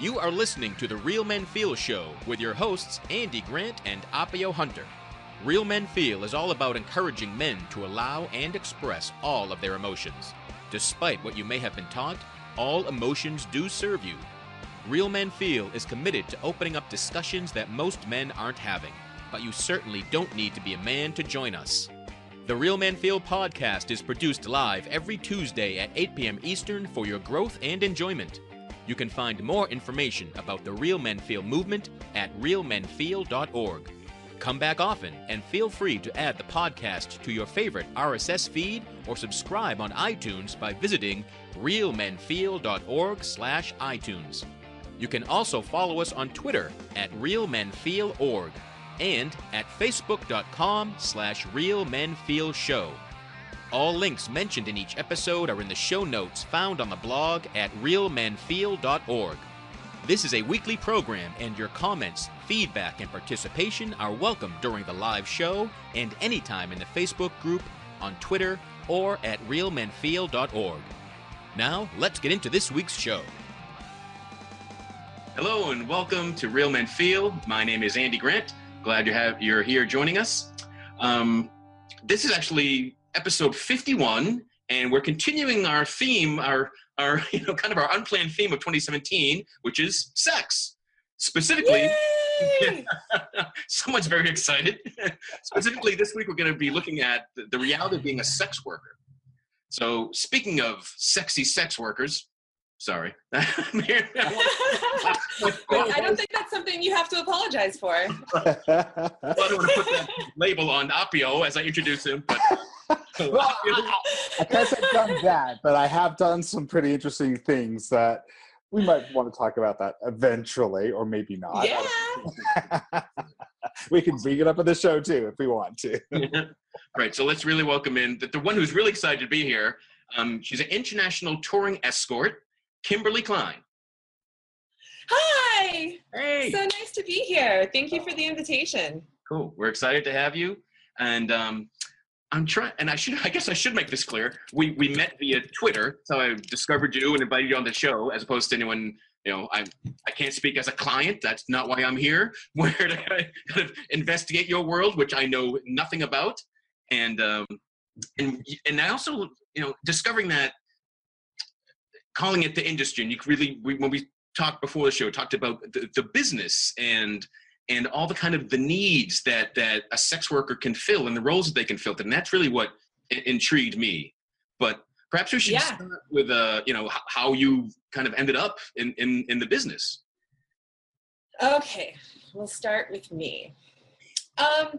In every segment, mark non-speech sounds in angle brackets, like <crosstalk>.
You are listening to the Real Men Feel Show with your hosts, Andy Grant and Appio Hunter. Real Men Feel is all about encouraging men to allow and express all of their emotions. Despite what you may have been taught, all emotions do serve you. Real Men Feel is committed to opening up discussions that most men aren't having, but you certainly don't need to be a man to join us. The Real Men Feel podcast is produced live every Tuesday at 8 p.m. Eastern for your growth and enjoyment. You can find more information about the Real Men Feel movement at realmenfeel.org. Come back often and feel free to add the podcast to your favorite RSS feed or subscribe on iTunes by visiting realmenfeel.org/itunes. You can also follow us on Twitter at realmenfeelorg and at facebook.com slash realmenfeelshow. All links mentioned in each episode are in the show notes found on the blog at realmenfeel.org. This is a weekly program, and your comments, feedback, and participation are welcome during the live show and anytime in the Facebook group, on Twitter, or at realmenfeel.org. Now, let's get into this week's show. Hello, and welcome to Real Men Feel. My name is Andy Grant. Glad you have you're here joining us. Um, this is actually episode 51, and we're continuing our theme, our our <laughs> you know kind of our unplanned theme of 2017, which is sex. Specifically, <laughs> someone's very excited. <laughs> Specifically, this week we're going to be looking at the, the reality of being a sex worker. So, speaking of sexy sex workers, sorry. I don't think that's something you have to apologize for. I don't want to put that label on Appio as I introduce him, but <laughs> well, I, I can't I've done that, but I have done some pretty interesting things that we might want to talk about that eventually, or maybe not. Yeah. <laughs> we can bring it up in the show too if we want to. <laughs> right. So let's really welcome in the, the one who's really excited to be here. Um, she's an international touring escort, Kimberly Klein. Hi. Hey. So nice to be here. Thank you for the invitation. Cool. We're excited to have you. And um, I'm trying, and I should, <laughs> I guess I should make this clear. We we met via Twitter, so I discovered you and invited you on the show, as opposed to anyone. You know, I I can't speak as a client. That's not why I'm here. <laughs> Where to kind of investigate your world, which I know nothing about, and um, and and I also you know discovering that calling it the industry, and you really we, when we talked before the show, talked about the, the business and and all the kind of the needs that that a sex worker can fill and the roles that they can fill and that's really what intrigued me but perhaps we should Yeah. start with uh you know how you kind of ended up in in, in the business Okay, we'll start with me. Um,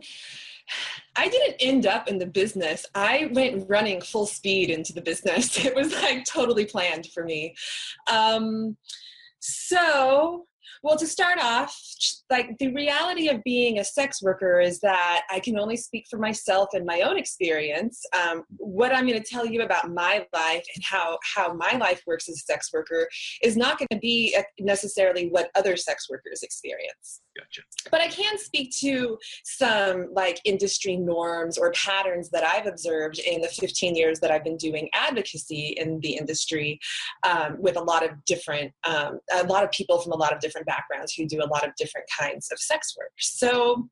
I didn't end up in the business. I went running full speed into the business. <laughs> It was like totally planned for me. Um, so, well, to start off, like the reality of being a sex worker is that I can only speak for myself and my own experience. Um, what I'm going to tell you about my life and how how my life works as a sex worker is not going to be uh, necessarily what other sex workers experience gotcha but I can speak to some like industry norms or patterns that I've observed in the 15 years that I've been doing advocacy in the industry um, with a lot of different, um, a lot of people from a lot of different backgrounds who do a lot of different kinds of sex work. So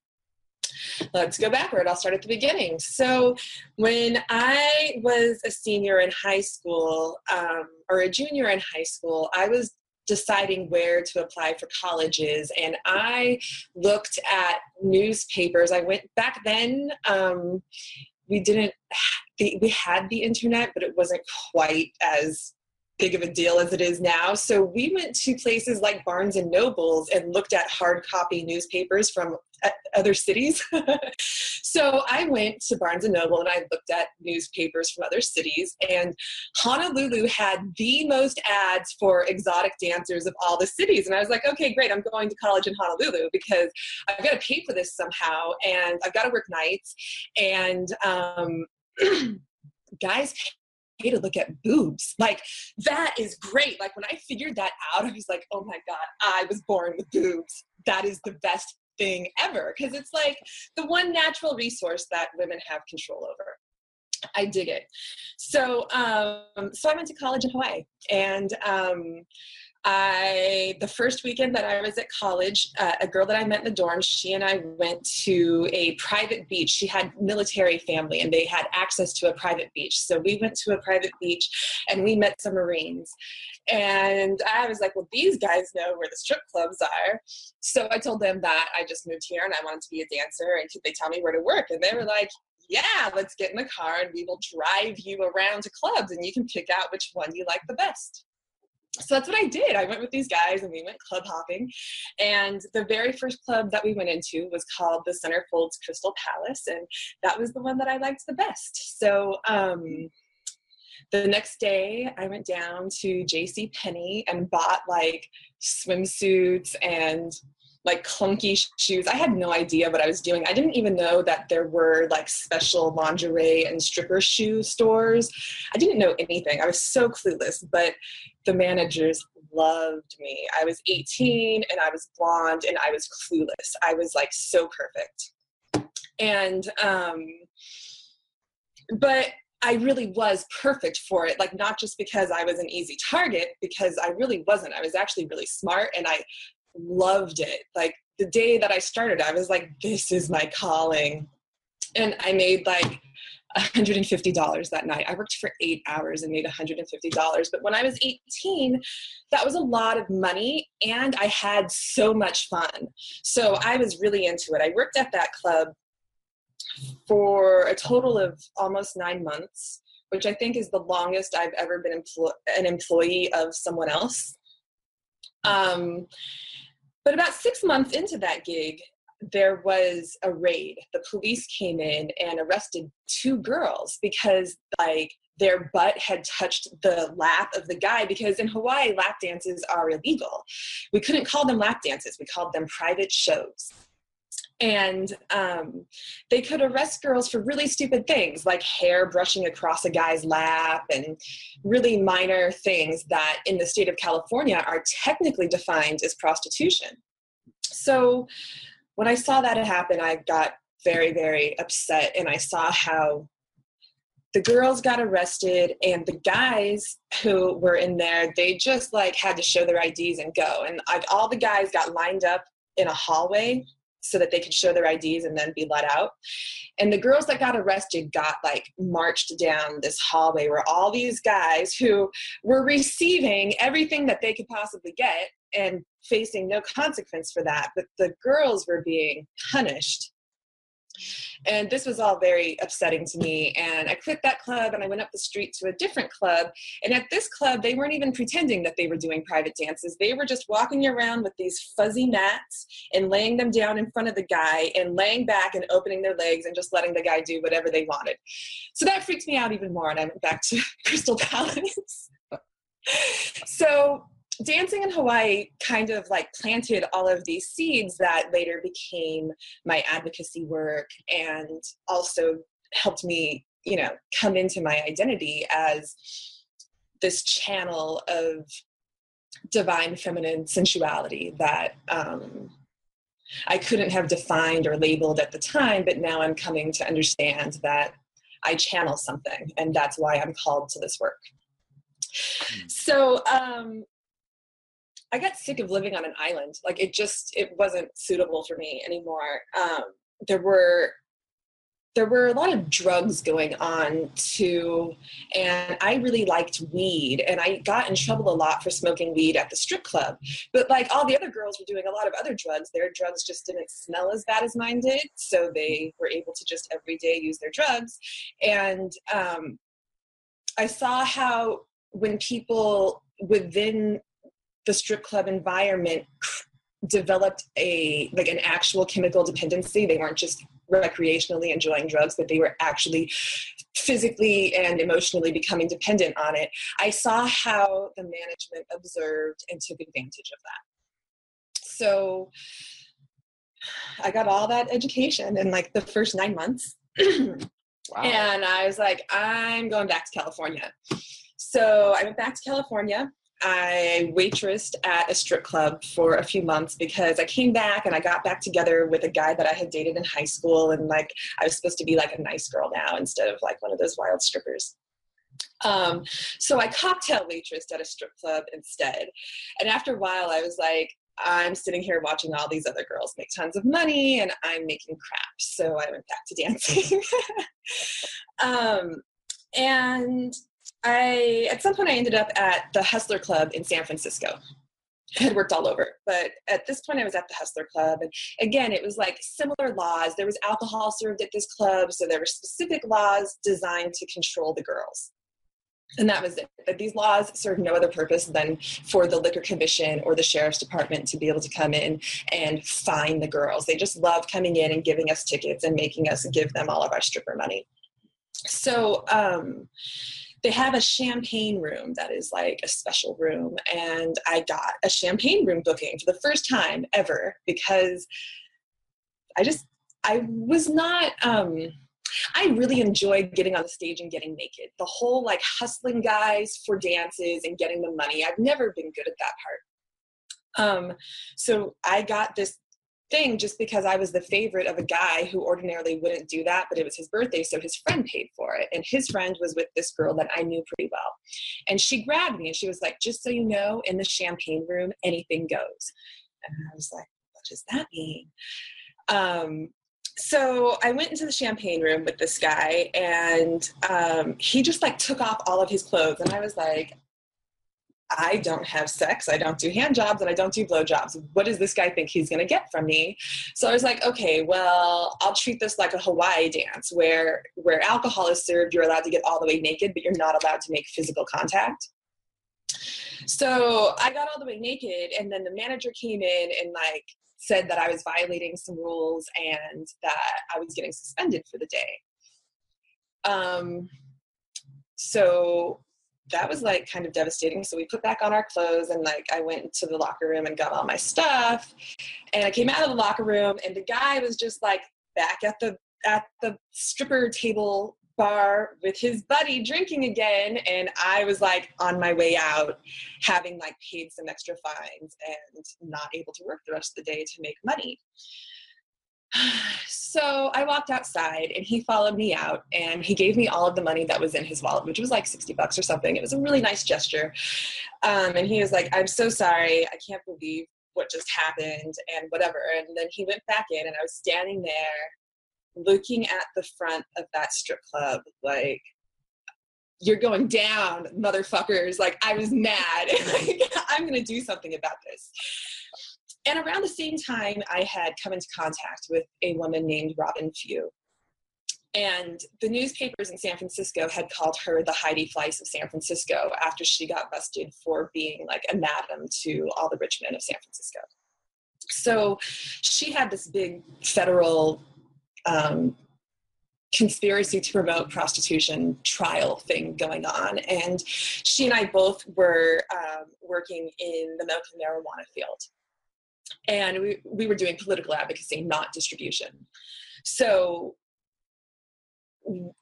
let's go backward. I'll start at the beginning. So when I was a senior in high school um, or a junior in high school, I was deciding where to apply for colleges. And i looked at newspapers. I went back then um, we didn't we had the internet but it wasn't quite as big of a deal as it is now. So we went to places like barnes and nobles and looked at hard copy newspapers from other cities <laughs> so i went to barnes and noble and i looked at newspapers from other cities and Honolulu had the most ads for exotic dancers of all the cities. And I was like, okay, great, I'm going to college in Honolulu because I've got to pay for this somehow and I've got to work nights. And um, <clears throat> guys pay to look at boobs. Like, that is great. Like, when I figured that out, I was like, oh my God, I was born with boobs. That is the best thing ever because it's like the one natural resource that women have control over. I dig it. So, um, so I went to college in Hawaii, and um, I the first weekend that I was at college, uh, a girl that I met in the dorms, she and I went to a private beach. She had military family, and they had access to a private beach. So we went to a private beach, and we met some Marines. And I was like, "Well, these guys know where the strip clubs are." So I told them that I just moved here and I wanted to be a dancer, and could they tell me where to work? And they were like, yeah, let's get in the car and we will drive you around to clubs and you can pick out which one you like the best so that's what I did. I went with these guys and we went club hopping. And the very first club that we went into was called the Centerfolds Crystal Palace. And that was the one that I liked the best. So um, the next day I went down to JC Penney and bought like swimsuits and like clunky shoes. I had no idea what I was doing. I didn't even know that there were like special lingerie and stripper shoe stores. I didn't know anything. I was so clueless, but the managers loved me. I was 18 and I was blonde and I was clueless. I was like so perfect. And um but I really was perfect for it, like not just because I was an easy target, because I really wasn't. I was actually really smart and I loved it. Like the day that I started, I was like, this is my calling. And I made like $150 that night. I worked for eight hours and made $150. But when I was 18, that was a lot of money and I had so much fun. So I was really into it. I worked at that club for a total of almost nine months, which I think is the longest I've ever been empl- an employee of someone else. Um, but about six months into that gig, there was a raid. The police came in and arrested two girls because, like, their butt had touched the lap of the guy because in Hawaii, lap dances are illegal. We couldn't call them lap dances, we called them private shows. And um, they could arrest girls for really stupid things like hair brushing across a guy's lap and really minor things that in the state of California are technically defined as prostitution. So when I saw that happen, I got very, very upset and I saw how the girls got arrested and the guys who were in there they just like had to show their ids and go and like all the guys got lined up in a hallway so that they could show their ids and then be let out and the girls that got arrested got like marched down this hallway where all these guys who were receiving everything that they could possibly get and facing no consequence for that, but the girls were being punished. And this was all very upsetting to me. And I quit that club and I went up the street to a different club. And at this club, they weren't even pretending that they were doing private dances. They were just walking around with these fuzzy mats and laying them down in front of the guy and laying back and opening their legs and just letting the guy do whatever they wanted. So that freaked me out even more. And I went back to <laughs> Crystal Palace. so dancing in Hawaii kind of like planted all of these seeds that later became my advocacy work and also helped me, you know, come into my identity as this channel of divine feminine sensuality that um, I couldn't have defined or labeled at the time, but now I'm coming to understand that I channel something, and that's why I'm called to this work. Hmm. So, um, I got sick of living on an island. Like it just it wasn't suitable for me anymore. Um, there were there were a lot of drugs going on too and i really liked weed and i got in trouble a lot for smoking weed at the strip club but like all the other girls were doing a lot of other drugs their drugs just didn't smell as bad as mine did so they were able to just every day use their drugs and um, i saw how when people within the strip club environment developed a like an actual chemical dependency. They weren't just recreationally enjoying drugs but they were actually physically and emotionally becoming dependent on it. I saw how the management observed and took advantage of that. So i got all that education in like the first nine months. <clears throat> Wow. and i was like i'm going back to california. So i went back to california I waitressed at a strip club for a few months because I came back and I got back together with a guy that I had dated in high school and like I was supposed to be like a nice girl now instead of like one of those wild strippers. Um, so I cocktail waitressed at a strip club instead. And after a while, I was like, I'm sitting here watching all these other girls make tons of money and I'm making crap. So I went back to dancing. <laughs> um, and I, at some point, I ended up at the Hustler Club in San Francisco. I had worked all over, but at this point, I was at the Hustler Club. And again, it was like similar laws. There was alcohol served at this club, so there were specific laws designed to control the girls and that was it that these laws serve no other purpose than for the liquor commission or the sheriff's department to be able to come in and fine the girls they just love coming in and giving us tickets and making us give them all of our stripper money so um, they have a champagne room that is like a special room and i got a champagne room booking for the first time ever because i just i was not um, I really enjoy getting on the stage and getting naked. The whole like hustling guys for dances and getting the money. I've never been good at that part. Um, so I got this thing just because I was the favorite of a guy who ordinarily wouldn't do that, but it was his birthday, so his friend paid for it. And his friend was with this girl that I knew pretty well. And she grabbed me and she was like, Just so you know, in the champagne room, anything goes. And I was like, What does that mean? Um, so I went into the champagne room with this guy, and um, he just like took off all of his clothes, and I was like, I don't have sex, I don't do hand jobs, and I don't do blow jobs. What does this guy think he's gonna get from me? So I was like, okay, well, I'll treat this like a Hawaii dance where where alcohol is served, you're allowed to get all the way naked, but you're not allowed to make physical contact. So I got all the way naked, and then the manager came in and like said that I was violating some rules and that I was getting suspended for the day. Um, so that was like kind of devastating. So we put back on our clothes and like I went to the locker room and got all my stuff. And I came out of the locker room and the guy was just like back at the at the stripper table bar with his buddy drinking again and i was like on my way out having like paid some extra fines and not able to work the rest of the day to make money so i walked outside and he followed me out and he gave me all of the money that was in his wallet which was like 60 bucks or something. It was a really nice gesture. Um, and he was like i'm so sorry. I can't believe what just happened and whatever. And then he went back in and i was standing there looking at the front of that strip club like you're going down motherfuckers. Like i was mad. <laughs> I'm going to do something about this and around the same time i had come into contact with a woman named Robyn Few and the newspapers in San Francisco had called her the Heidi Fleiss of San Francisco after she got busted for being like a madam to all the rich men of San Francisco. So she had this big federal um, conspiracy to promote prostitution trial thing going on. And she and I both were um, working in the medical marijuana field. And we, we were doing political advocacy, not distribution. So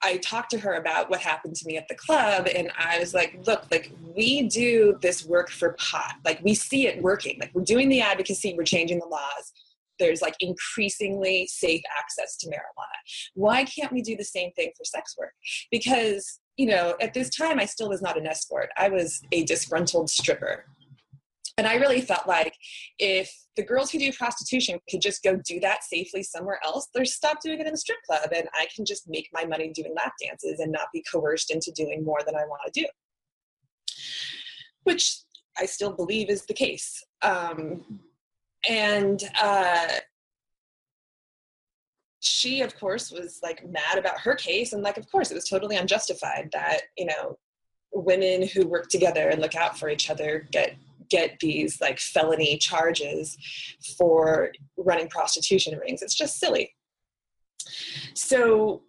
I talked to her about what happened to me at the club, and I was like, look, like we do this work for pot. Like we see it working. Like we're doing the advocacy, we're changing the laws there's like increasingly safe access to marijuana. Why can't we do the same thing for sex work? Because, you know, at this time I still was not an escort. I was a disgruntled stripper. And I really felt like if the girls who do prostitution could just go do that safely somewhere else, they're stop doing it in the strip club and I can just make my money doing lap dances and not be coerced into doing more than I want to do. Which I still believe is the case. Um, and uh, she of course was like mad about her case and like of course it was totally unjustified that you know women who work together and look out for each other get get these like felony charges for running prostitution rings it's just silly so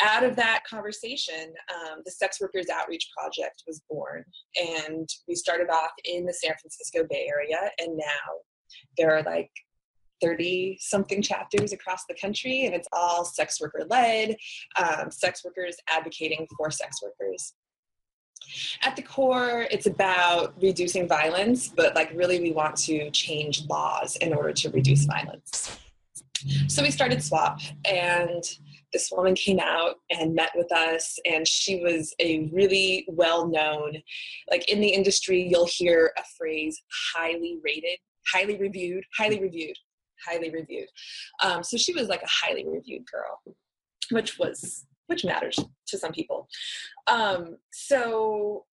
out of that conversation, um, the Sex Workers Outreach Project was born. And we started off in the San Francisco Bay Area, and now there are like 30 something chapters across the country, and it's all sex worker led, um, sex workers advocating for sex workers. At the core, it's about reducing violence, but like really, we want to change laws in order to reduce violence. So we started SWOP, and this woman came out and met with us and she was a really well known like in the industry you'll hear a phrase highly rated highly reviewed highly reviewed highly reviewed um, so she was like a highly reviewed girl which was which matters to some people. Um, so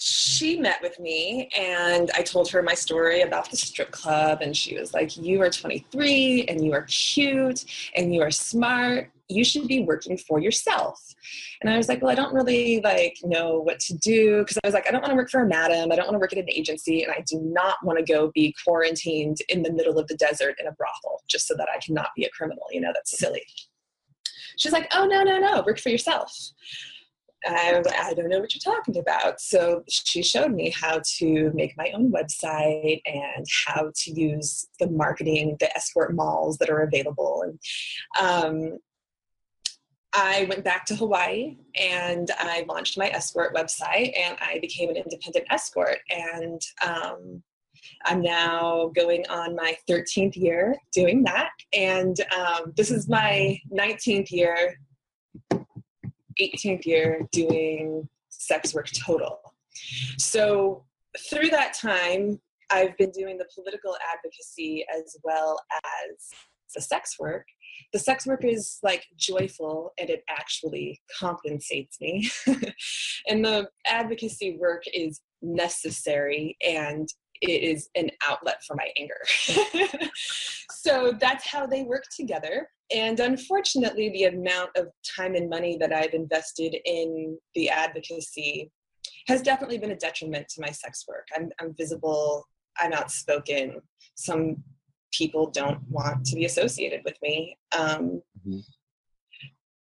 she met with me and I told her my story about the strip club and she was like you are 23 and you are cute and you are smart. You should be working for yourself. And I was like well I don't really like know what to do. Because I was like I don't want to work for a madam. I don't want to work at an agency and I do not want to go be quarantined in the middle of the desert in a brothel just so that I cannot be a criminal. You know that's silly she's like oh no no no work for yourself I, I don't know what you're talking about. So she showed me how to make my own website and how to use the marketing, the escort malls that are available. And um, I went back to Hawaii and I launched my escort website and I became an independent escort. And um, I'm now going on my 13th year doing that. And um, this is my 19th year 18th year doing sex work total. So through that time, I've been doing the political advocacy as well as the sex work. The sex work is like joyful and it actually compensates me. <laughs> and the advocacy work is necessary and it is an outlet for my anger. <laughs> so that's how they work together. And unfortunately, the amount of time and money that I've invested in the advocacy has definitely been a detriment to my sex work. I'm, I'm visible, I'm outspoken. Some people don't want to be associated with me. Um, mm-hmm.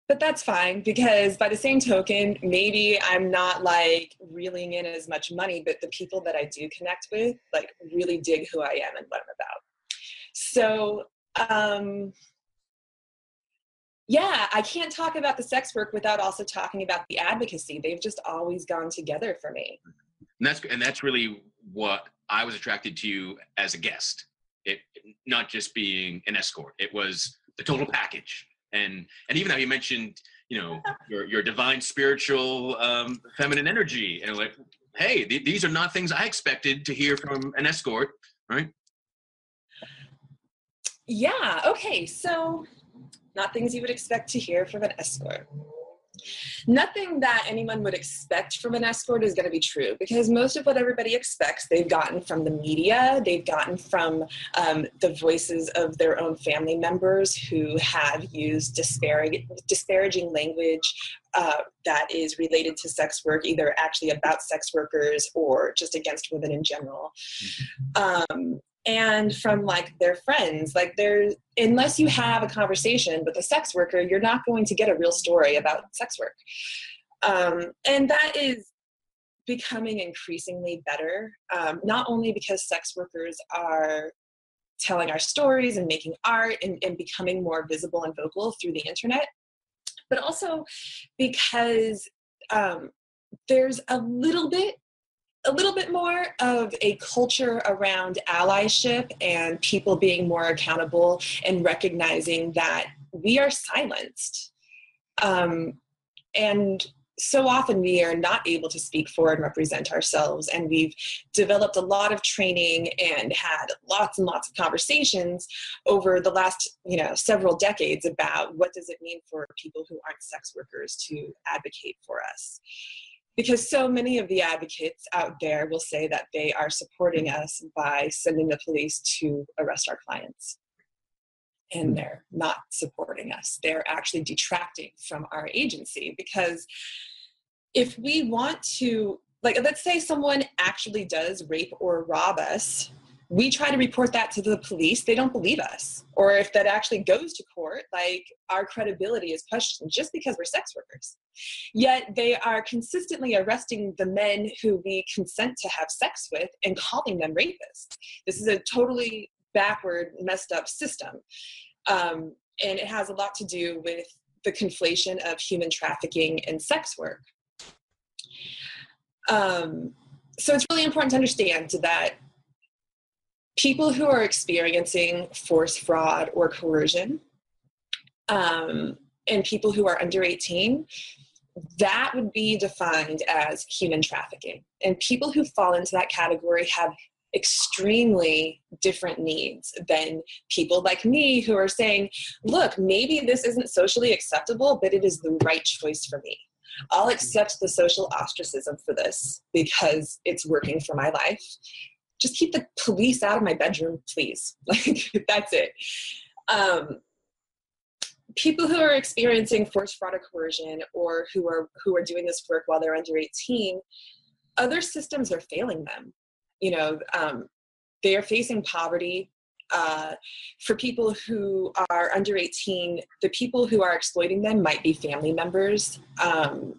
But that's fine because, by the same token, maybe I'm not like reeling in as much money, but the people that I do connect with like really dig who I am and what I'm about. So, um, yeah, I can't talk about the sex work without also talking about the advocacy. They've just always gone together for me. And that's and that's really what I was attracted to as a guest. It not just being an escort. It was the total package. And and even how you mentioned, you know, your your divine spiritual um, feminine energy and like, hey, th- these are not things I expected to hear from an escort, right? Yeah. Okay. So not things you would expect to hear from an escort. Nothing that anyone would expect from an escort is going to be true because most of what everybody expects they've gotten from the media, they've gotten from um, the voices of their own family members who have used disparag- disparaging language uh, that is related to sex work, either actually about sex workers or just against women in general. Mm-hmm. Um, and from like their friends. Like there unless you have a conversation with a sex worker you're not going to get a real story about sex work. Um, and that is becoming increasingly better um, not only because sex workers are telling our stories and making art and, and becoming more visible and vocal through the internet but also because um, there's a little bit a little bit more of a culture around allyship and people being more accountable and recognizing that we are silenced. Um, and so often we are not able to speak for and represent ourselves and we've developed a lot of training and had lots and lots of conversations over the last you know several decades about what does it mean for people who aren't sex workers to advocate for us because so many of the advocates out there will say that they are supporting us by sending the police to arrest our clients and hmm. they're not supporting us they're actually detracting from our agency because if we want to like let's say someone actually does rape or rob us we try to report that to the police they don't believe us. Or if that actually goes to court like our credibility is questioned just because we're sex workers. Yet they are consistently arresting the men who we consent to have sex with and calling them rapists. This is a totally backward messed up system. Um, and it has a lot to do with the conflation of human trafficking and sex work. Um, so it's really important to understand that people who are experiencing force fraud or coercion um, and people who are under 18, that would be defined as human trafficking. And people who fall into that category have extremely different needs than people like me who are saying, look, maybe this isn't socially acceptable, but it is the right choice for me. I'll accept the social ostracism for this because it's working for my life. Just keep the police out of my bedroom, please. <laughs> Like, that's it. Um, people who are experiencing forced fraud or coercion or who are who are doing this work while they're under 18 other systems are failing them you know um, they are facing poverty uh, for people who are under 18 the people who are exploiting them might be family members um,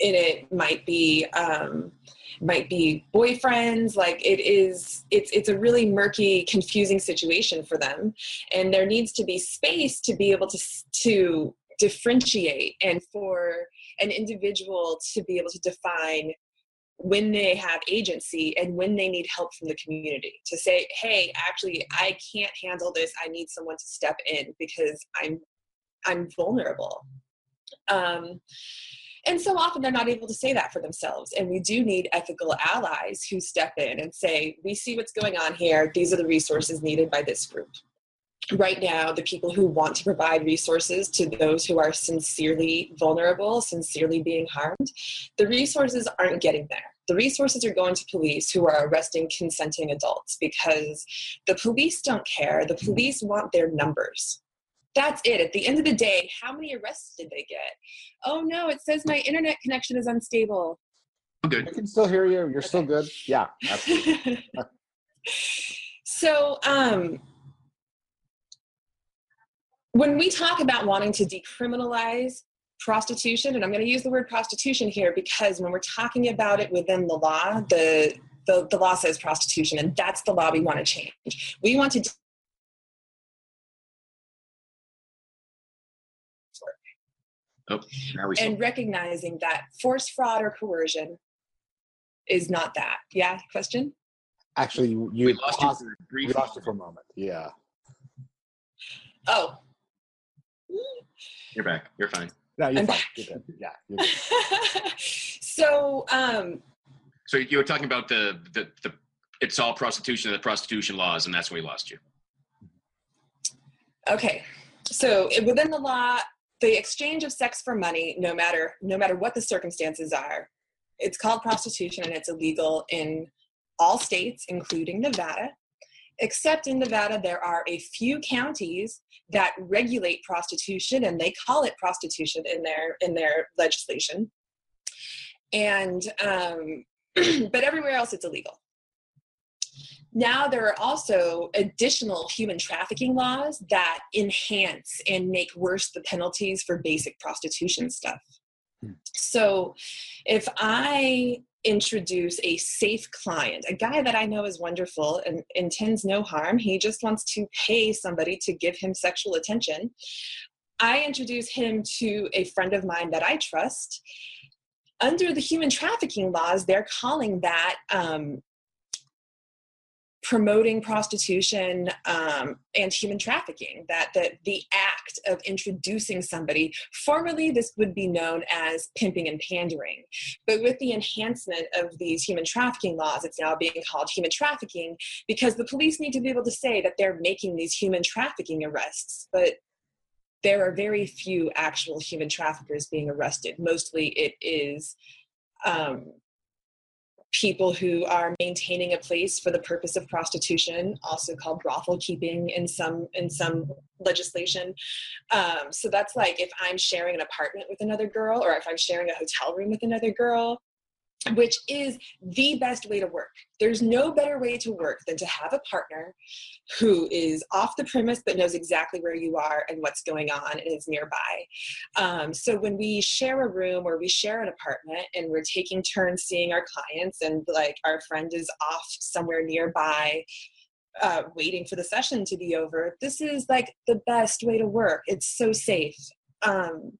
and it might be um, might be boyfriends like it is it's it's a really murky confusing situation for them. And there needs to be space to be able to to differentiate and for an individual to be able to define when they have agency and when they need help from the community to say hey actually i can't handle this. I need someone to step in because i'm i'm vulnerable. Um, and so often they're not able to say that for themselves. And we do need ethical allies who step in and say, we see what's going on here. These are the resources needed by this group. Right now, the people who want to provide resources to those who are sincerely vulnerable, sincerely being harmed, the resources aren't getting there. The resources are going to police who are arresting consenting adults because the police don't care. The police want their numbers that's it. At the end of the day, how many arrests did they get? Oh no, it says my internet connection is unstable. Good. I can still hear you. You're okay. still good. Yeah. <laughs> so, um, when we talk about wanting to decriminalize prostitution, and I'm going to use the word prostitution here because when we're talking about it within the law, the the, the law says prostitution, and that's the law we want to change. We want to Oh, now we and recognizing that force, fraud, or coercion is not that. Yeah, question? Actually, you, we lost paused, you for we lost you for a moment. Yeah. Oh. You're back. You're fine. No, you're I'm fine. You're good. Yeah. <laughs> You're good. so, um, so you were talking about the, the the it's all prostitution and the prostitution laws, and that's when we lost you. Okay, so within the law, the exchange of sex for money no matter no matter what the circumstances are it's called prostitution and it's illegal in all states including nevada. Except in nevada there are a few counties that regulate prostitution and they call it prostitution in their in their legislation. And um, <clears throat> but everywhere else it's illegal now there are also additional human trafficking laws that enhance and make worse the penalties for basic prostitution stuff. Hmm. So if I introduce a safe client, a guy that I know is wonderful and intends no harm, he just wants to pay somebody to give him sexual attention. I introduce him to a friend of mine that I trust. Under the human trafficking laws, they're calling that um, promoting prostitution um, and human trafficking that, that the act of introducing somebody formerly this would be known as pimping and pandering. But with the enhancement of these human trafficking laws it's now being called human trafficking because the police need to be able to say that they're making these human trafficking arrests but there are very few actual human traffickers being arrested. Mostly it is um, people who are maintaining a place for the purpose of prostitution, also called brothel keeping in some in some legislation. Um, so that's like if I'm sharing an apartment with another girl, or if I'm sharing a hotel room with another girl, which is the best way to work. There's no better way to work than to have a partner who is off the premise but knows exactly where you are and what's going on and is nearby. Um, so when we share a room or we share an apartment and we're taking turns seeing our clients and like our friend is off somewhere nearby uh, waiting for the session to be over, this is like the best way to work. It's so safe. Um,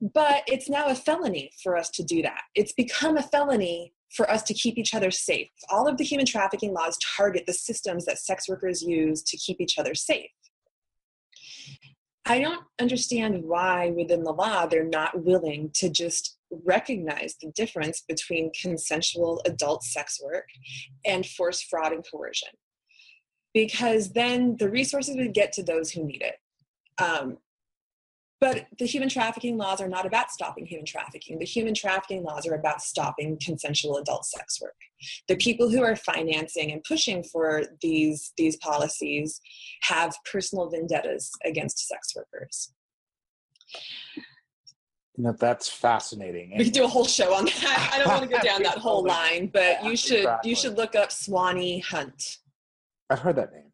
but it's now a felony for us to do that. It's become a felony for us to keep each other safe. All of the human trafficking laws target the systems that sex workers use to keep each other safe. I don't understand why within the law they're not willing to just recognize the difference between consensual adult sex work and forced fraud and coercion. Because then the resources would get to those who need it. Um, but the human trafficking laws are not about stopping human trafficking. The human trafficking laws are about stopping consensual adult sex work. The people who are financing and pushing for these, these policies have personal vendettas against sex workers. Know, that's fascinating. We could do a whole show on that. I don't want to go down that <laughs> whole line, but you should you should look up Swanee Hunt. I've heard that name.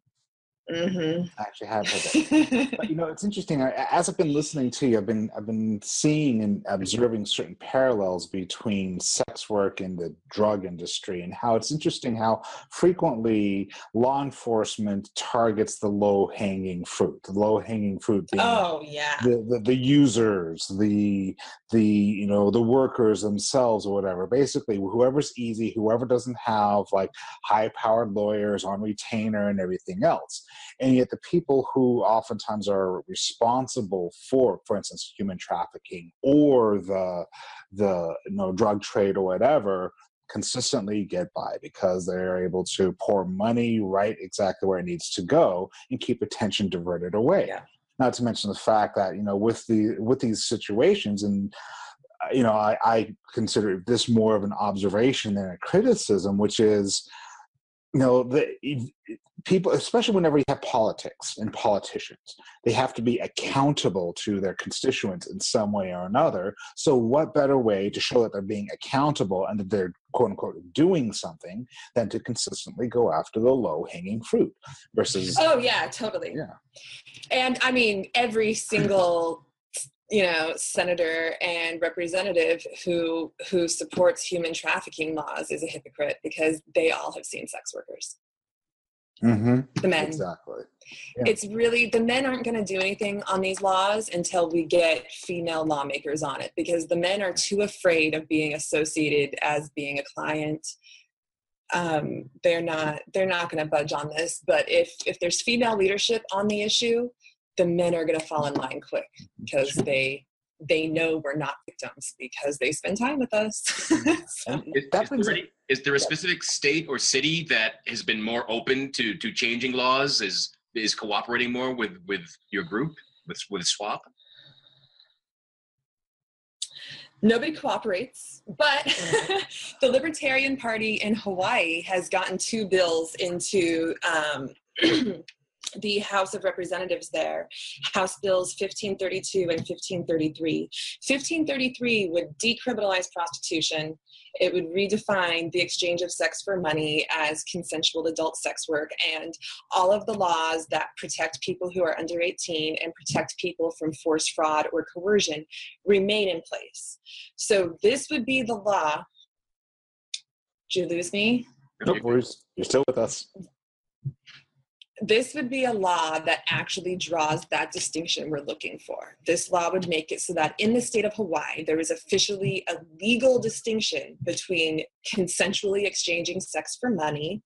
Mm-hmm. I actually have heard that. but, you <laughs> know, it's interesting. As I've been listening to you, I've been I've been seeing and observing certain parallels between sex work and the drug industry, and how it's interesting how frequently law enforcement targets the low hanging fruit. The low hanging fruit being oh yeah the, the the users, the the you know the workers themselves or whatever. Basically, whoever's easy, whoever doesn't have like high powered lawyers on retainer and everything else and yet the people who oftentimes are responsible for for instance human trafficking or the the you know drug trade or whatever consistently get by because they're able to pour money right exactly where it needs to go and keep attention diverted away yeah. not to mention the fact that you know with the with these situations and uh, you know I, I consider this more of an observation than a criticism which is you know the people especially whenever you have politics and politicians they have to be accountable to their constituents in some way or another. So what better way to show that they're being accountable and that they're quote unquote doing something than to consistently go after the low hanging fruit versus oh yeah totally. Yeah. And i mean every single you know senator and representative who who supports human trafficking laws is a hypocrite because they all have seen sex workers mm-hmm. the men exactly yeah. it's really the men aren't going to do anything on these laws until we get female lawmakers on it because the men are too afraid of being associated as being a client um, they're not they're not going to budge on this but if if there's female leadership on the issue the men are going to fall in line quick because they they know we're not victims because they spend time with us. <laughs> so, is, is, there any, is, there a specific state or city that has been more open to to changing laws? Is is cooperating more with with your group with with SWOP? Nobody cooperates, but <laughs> the Libertarian Party in Hawaii has gotten two bills into um, <clears throat> the House of Representatives there, House Bills 1532 and 1533. 1533 would decriminalize prostitution. It would redefine the exchange of sex for money as consensual adult sex work and all of the laws that protect people who are under 18 and protect people from forced fraud or coercion remain in place. So this would be the law. Did you lose me? Nope, you're still with us this would be a law that actually draws that distinction we're looking for. This law would make it so that in the state of Hawaii, there is officially a legal distinction between consensually exchanging sex for money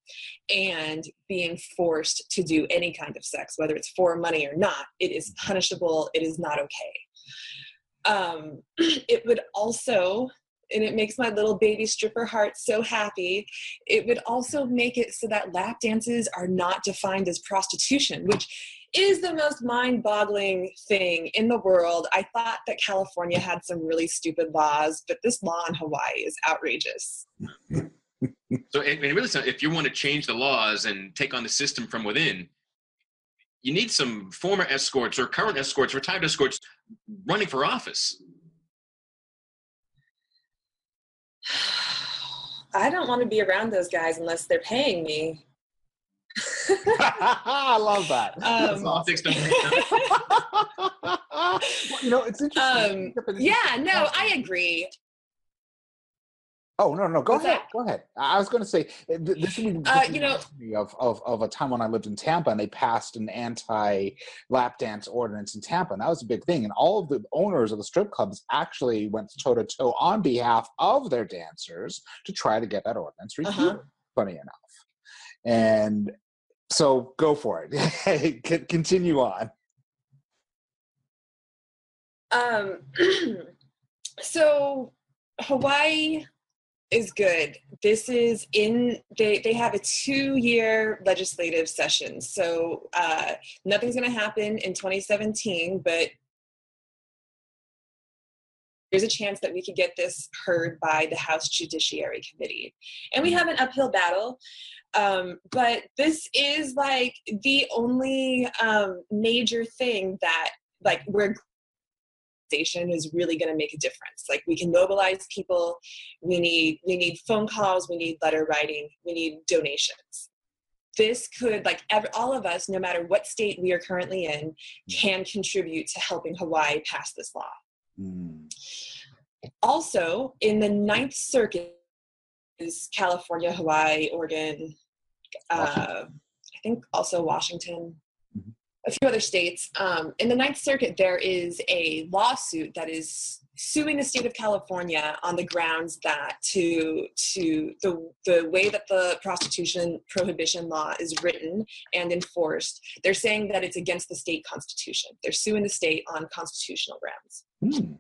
and being forced to do any kind of sex, whether it's for money or not. It is punishable, it is not okay. Um, <clears throat> it would also and it makes my little baby stripper heart so happy. It would also make it so that lap dances are not defined as prostitution, which is the most mind boggling thing in the world. I thought that California had some really stupid laws, but this law in Hawaii is outrageous. <laughs> so, it, it really, if you want to change the laws and take on the system from within, you need some former escorts or current escorts, retired escorts running for office. <sighs> I don't want to be around those guys unless they're paying me. <laughs> I love that. <laughs> Um, awesome. <laughs> well, you know, it's interesting. Um, yeah, no, I agree. Oh no no go What's ahead that? go ahead. I was going to say this would be uh, you know of, of of a time when I lived in Tampa and they passed an anti lap dance ordinance in Tampa and that was a big thing and all of the owners of the strip clubs actually went toe to toe on behalf of their dancers to try to get that ordinance repealed. Uh-huh. Funny enough, and so go for it. <laughs> Continue on. Um, <clears throat> so Hawaii is good. This is in they they have a two year legislative session, so uh, nothing's going to happen in 2017, but there's a chance that we could get this heard by the House Judiciary Committee. And we have an uphill battle, um, but this is like the only um, major thing that, like, where station is really going to make a difference. Like we can mobilize people we need we need phone calls we need letter writing we need donations. This could like every, all of us no matter what state we are currently in can contribute to helping hawaii pass this law. Mm. also in the ninth circuit is california hawaii oregon uh, i think also washington a few other states. Um, in the Ninth Circuit, there is a lawsuit that is suing the state of California on the grounds that to to the the way that the prostitution prohibition law is written and enforced, they're saying that it's against the state constitution. They're suing the state on constitutional grounds. Mm.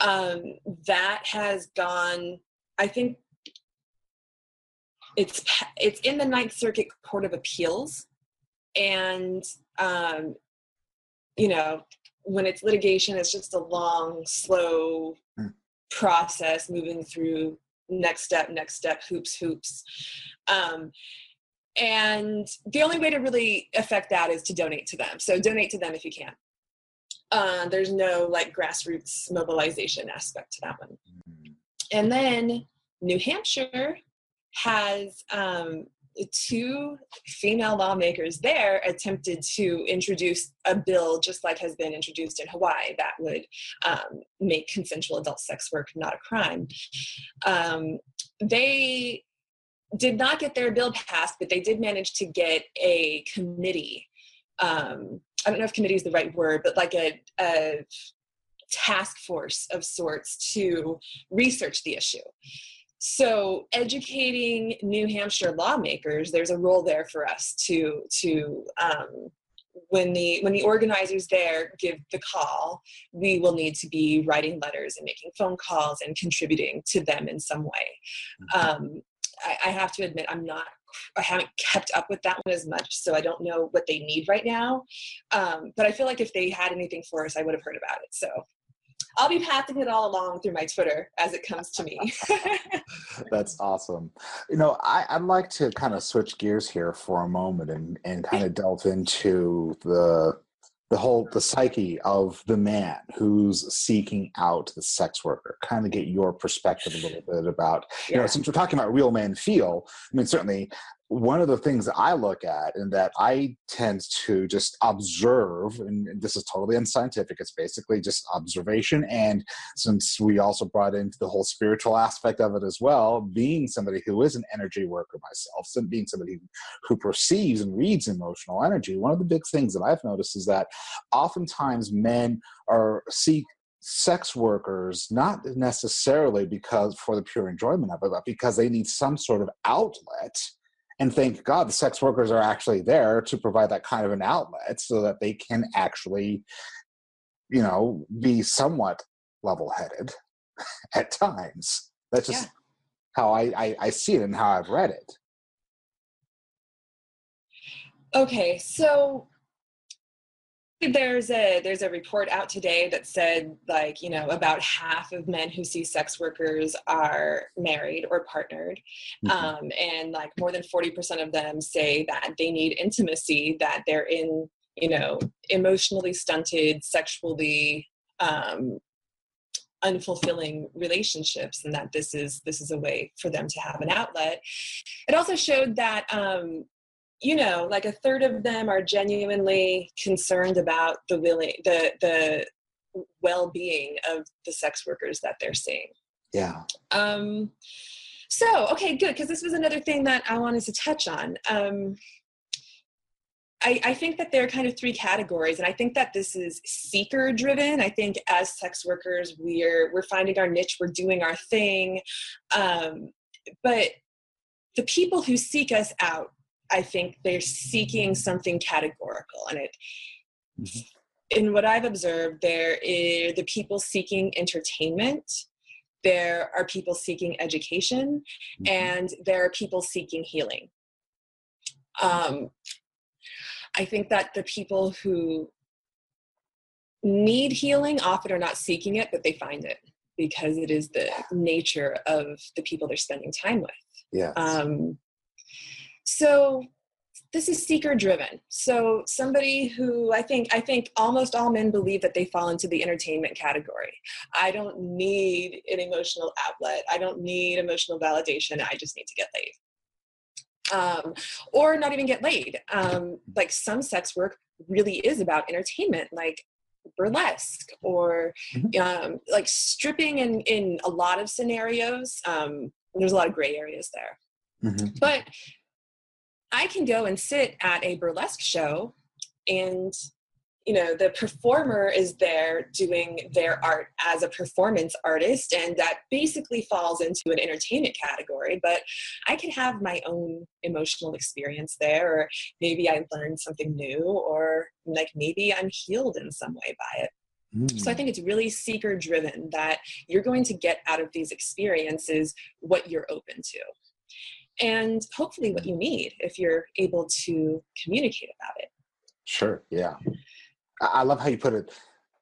Um, that has gone. I think it's it's in the Ninth Circuit Court of Appeals, and um, you know, when it's litigation, it's just a long, slow mm. process moving through next step, next step, hoops, hoops. Um, and the only way to really affect that is to donate to them. So donate to them if you can. Uh, there's no like grassroots mobilization aspect to that one. Mm. And then New Hampshire has um, two female lawmakers there attempted to introduce a bill just like has been introduced in Hawaii that would um, make consensual adult sex work not a crime. Um, they did not get their bill passed, but they did manage to get a committee. Um, I don't know if committee is the right word, but like a, a task force of sorts to research the issue. So educating New Hampshire lawmakers, there's a role there for us to to um, when the when the organizers there give the call, we will need to be writing letters and making phone calls and contributing to them in some way. Mm-hmm. Um, I, I have to admit, I'm not I haven't kept up with that one as much, so I don't know what they need right now. Um, but I feel like if they had anything for us, I would have heard about it. So I'll be passing it all along through my Twitter as it comes to me. <laughs> That's awesome. You know, I, would like to kind of switch gears here for a moment and, and kind of <laughs> delve into the the whole the psyche of the man who's seeking out the sex worker kind of get your perspective a little bit about you yeah. know since we're talking about Real Men Feel i mean certainly one of the things I look at and that I tend to just observe, and this is totally unscientific, it's basically just observation. And since we also brought into the whole spiritual aspect of it as well, being somebody who is an energy worker myself, so being somebody who perceives and reads emotional energy, one of the big things that I've noticed is that oftentimes men are seek sex workers not necessarily because for the pure enjoyment of it but because they need some sort of outlet and thank God the sex workers are actually there to provide that kind of an outlet so that they can actually, you know, be somewhat level headed <laughs> at times. That's just yeah. how I, I, I see it and how I've read it. Okay, so there's a there's a report out today that said like you know about half of men who see sex workers are married or partnered mm-hmm. um, and like more than 40% of them say that they need intimacy that they're in you know emotionally stunted sexually um, unfulfilling relationships and that this is this is a way for them to have an outlet it also showed that um, you know like a third of them are genuinely concerned about the willing the the well-being of the sex workers that they're seeing. Yeah. Um so okay good because this was another thing that i wanted to touch on. Um I, I, think that there are kind of three categories, and I think that this is seeker driven. I think as sex workers, we're we're finding our niche, we're doing our thing, um, but the people who seek us out I think they're seeking something categorical, and it mm-hmm. in what I've observed, there is the people seeking entertainment, there are people seeking education, mm-hmm. and there are people seeking healing. Um, I think that the people who need healing often are not seeking it, but they find it because it is the nature of the people they're spending time with. Yeah. Um, so this is seeker driven. So somebody who i think i think almost all men believe that they fall into the entertainment category. I don't need an emotional outlet. I don't need emotional validation. I just need to get laid. Um, or not even get laid. Um, like some sex work really is about entertainment like burlesque or mm-hmm. um, like stripping in in a lot of scenarios. Um, there's a lot of gray areas there. Mm-hmm. but I can go and sit at a burlesque show and you know the performer is there doing their art as a performance artist and that basically falls into an entertainment category but i can have my own emotional experience there or maybe i learned something new or like maybe i'm healed in some way by it mm. so i think it's really seeker driven that you're going to get out of these experiences what you're open to and hopefully what you need if you're able to communicate about it. Sure. Yeah. I love how you put it,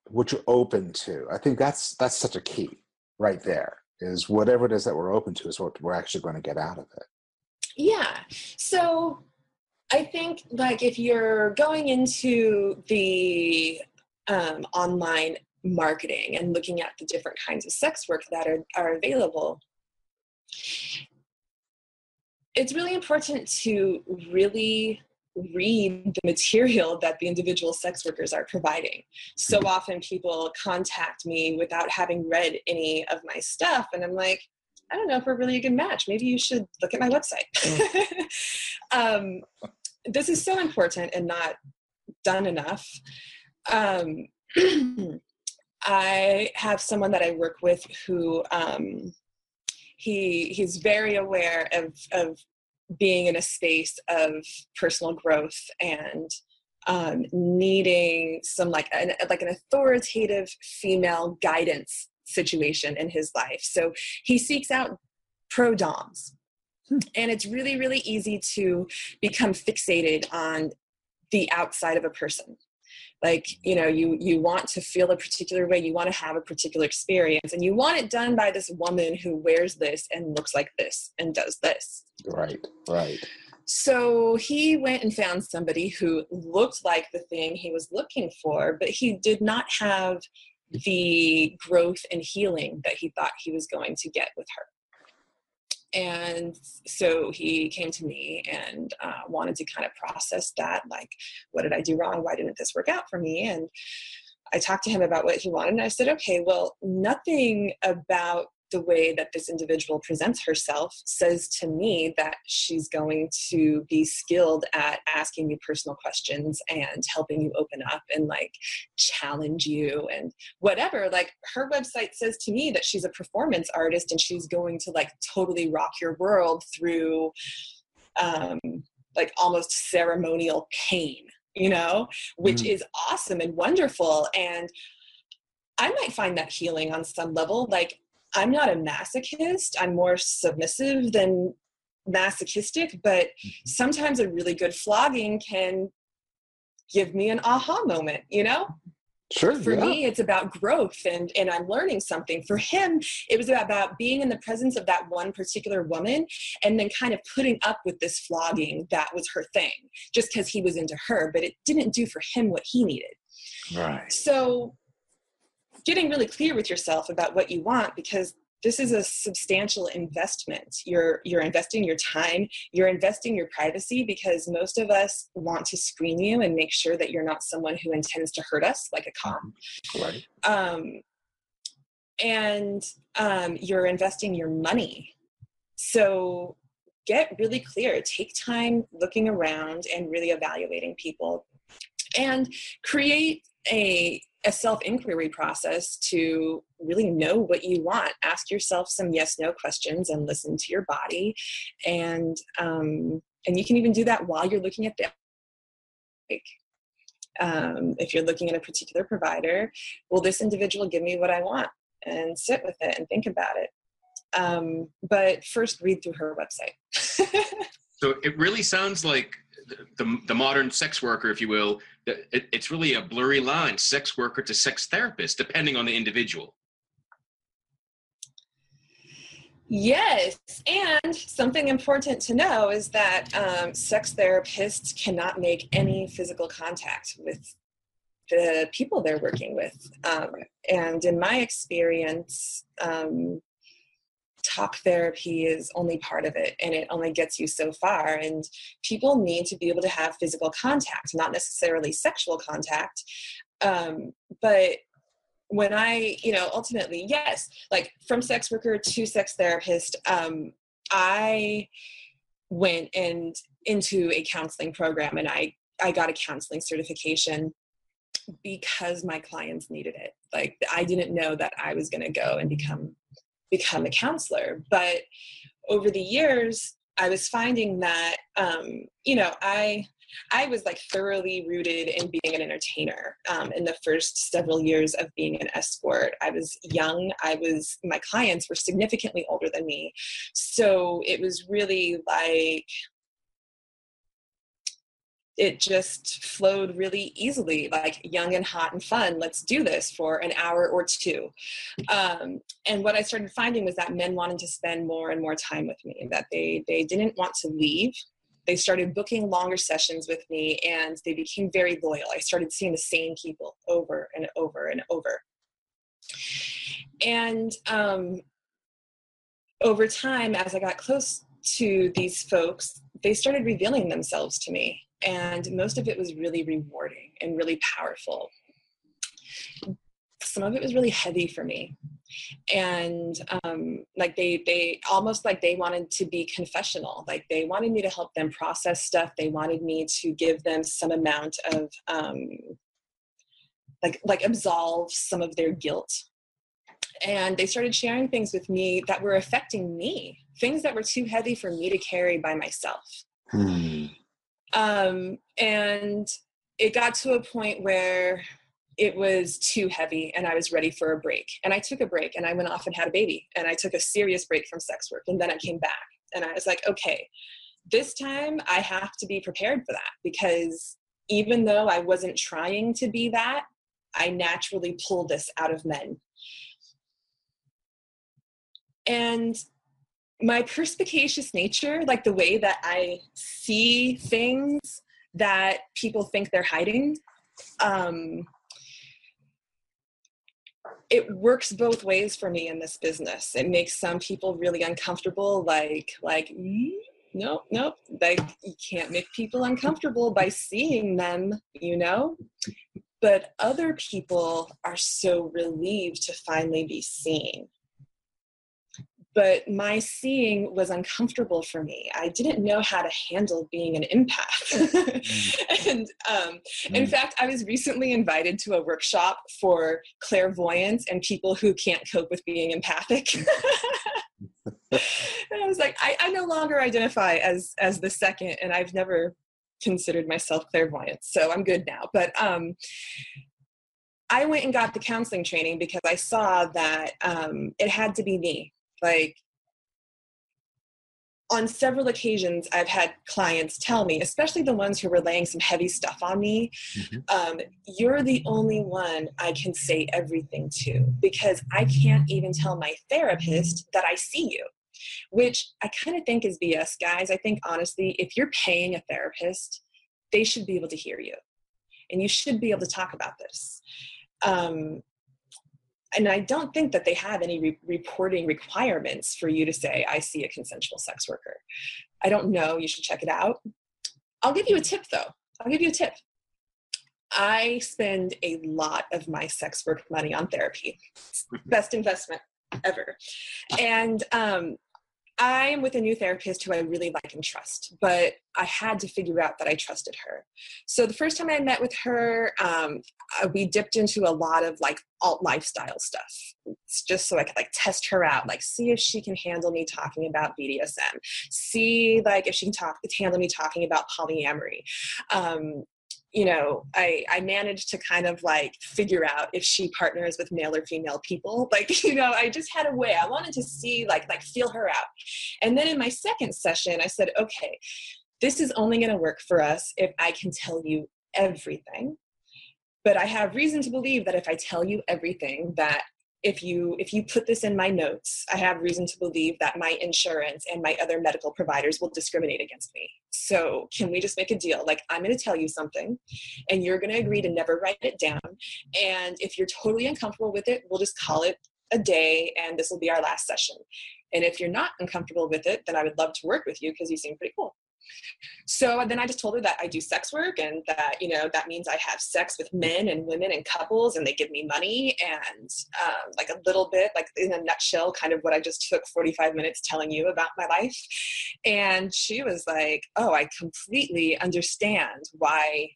what you're open to. I think that's that's such a key right there. Is whatever it is that we're open to is what we're actually going to get out of it. Yeah. So I think like if you're going into the um, online marketing and looking at the different kinds of sex work that are, are available, it's really important to really read the material that the individual sex workers are providing. So mm-hmm. often people contact me without having read any of my stuff, and I'm like, I don't know if we're really a good match. Maybe you should look at my website. <laughs> Um, this is so important and not done enough. Um, <clears throat> I have someone that I work with who um, he he's very aware of of being in a space of personal growth and um, needing some like an like an authoritative female guidance situation in his life. So he seeks out pro doms. Hmm. And it's really, really easy to become fixated on the outside of a person like you know you you want to feel a particular way you want to have a particular experience and you want it done by this woman who wears this and looks like this and does this. Right right. So he went and found somebody who looked like the thing he was looking for but he did not have the growth and healing that he thought he was going to get with her and so he came to me and uh, wanted to kind of process that like what did i do wrong? Why didn't this work out for me? And i talked to him about what he wanted and i said okay well nothing about the way that this individual presents herself says to me that she's going to be skilled at asking you personal questions and helping you open up and like challenge you and whatever like her website says to me that she's a performance artist and she's going to like totally rock your world through um like almost ceremonial pain you know which mm. is awesome and wonderful and I might find that healing on some level. Like I'm not a masochist. I'm more submissive than masochistic, but mm-hmm. sometimes a really good flogging can give me an aha moment, you know? Sure. For yeah. me, it's about growth and, and I'm learning something. For him, it was about being in the presence of that one particular woman and then kind of putting up with this flogging that was her thing, just because he was into her, but it didn't do for him what he needed. Right. So getting really clear with yourself about what you want because this is a substantial investment. You're you're investing your time you're investing your privacy because most of us want to screen you and make sure that you're not someone who intends to hurt us like a cop. Right. Um, and um, you're investing your money. So get really clear. Take time looking around and really evaluating people. And create a a self inquiry process to really know what you want. Ask yourself some yes no questions and listen to your body. And, um, and you can even do that while you're looking at the Um, if you're looking at a particular provider, will this individual give me what I want? And sit with it and think about it. Um, but first, read through her website. <laughs> so it really sounds like the, the modern sex worker, if you will, it, it's really a blurry line, sex worker to sex therapist, depending on the individual. Yes, and something important to know is that um, sex therapists cannot make any physical contact with the people they're working with. Um, and in my experience, um, talk therapy is only part of it and it only gets you so far. And people need to be able to have physical contact, not necessarily sexual contact. Um, but when I, you know, ultimately, yes, like from sex worker to sex therapist, um, I went and into a counseling program and I, I got a counseling certification because my clients needed it. Like I didn't know that I was going to go and become become a counselor, but over the years, I was finding that um, you know I I was like thoroughly rooted in being an entertainer. Um, in the first several years of being an escort, I was young. I was my clients were significantly older than me, so it was really like it just flowed really easily like young and hot and fun let's do this for an hour or two um, and what i started finding was that men wanted to spend more and more time with me that they they didn't want to leave they started booking longer sessions with me and they became very loyal. I started seeing the same people over and over and over. And um, over time, as I got close to these folks, they started revealing themselves to me. And most of it was really rewarding and really powerful. Some of it was really heavy for me. And um, like they they almost like they wanted to be confessional. Like they wanted me to help them process stuff. They wanted me to give them some amount of um, like like absolve some of their guilt. And they started sharing things with me that were affecting me things that were too heavy for me to carry by myself. Hmm. Um, and it got to a point where it was too heavy and I was ready for a break. And I took a break and I went off and had a baby and I took a serious break from sex work. And then I came back and I was like, okay, this time I have to be prepared for that because even though I wasn't trying to be that, I naturally pull this out of men. And my perspicacious nature, like the way that I see things that people think they're hiding, um, it works both ways for me in this business. It makes some people really uncomfortable, like like mm, nope, nope. Like you can't make people uncomfortable by seeing them, you know. But other people are so relieved to finally be seen but my seeing was uncomfortable for me. I didn't know how to handle being an empath. mm. <laughs> and um, mm. in fact, I was recently invited to a workshop for clairvoyance and people who can't cope with being empathic. <laughs> and I was like, I, I no longer identify as as the second, and I've never considered myself clairvoyant, so I'm good now. But um, I went and got the counseling training because I saw that um, it had to be me like on several occasions i've had clients tell me especially the ones who were laying some heavy stuff on me mm-hmm. um, you're the only one i can say everything to because i can't even tell my therapist that i see you which i kind of think is bs guys i think honestly if you're paying a therapist they should be able to hear you and you should be able to talk about this um, and I don't think that they have any re- reporting requirements for you to say, I see a consensual sex worker. I don't know. You should check it out. I'll give you a tip though. I'll give you a tip. I spend a lot of my sex work money on therapy. Best investment ever. And um, I am with a new therapist who I really like and trust, but I had to figure out that I trusted her. So the first time I met with her, um, uh, we dipped into a lot of like alt lifestyle stuff, it's just so I could like test her out, like see if she can handle me talking about BDSM, see like if she can talk, handle me talking about polyamory. Um, you know i i managed to kind of like figure out if she partners with male or female people. <laughs> Like you know i just had a way. I wanted to see like like feel her out. And then in my second session i said okay this is only going to work for us if i can tell you everything. But i have reason to believe that if i tell you everything that if you if you put this in my notes i have reason to believe that my insurance and my other medical providers will discriminate against me. So can we just make a deal? Like i'm going to tell you something and you're going to agree to never write it down. And if you're totally uncomfortable with it we'll just call it a day and this will be our last session. And if you're not uncomfortable with it then i would love to work with you because you seem pretty cool so then I just told her that I do sex work and that, you know, that means I have sex with men and women and couples and they give me money and um, like a little bit, like in a nutshell, kind of what I just took 45 minutes telling you about my life. And she was like, oh, I completely understand why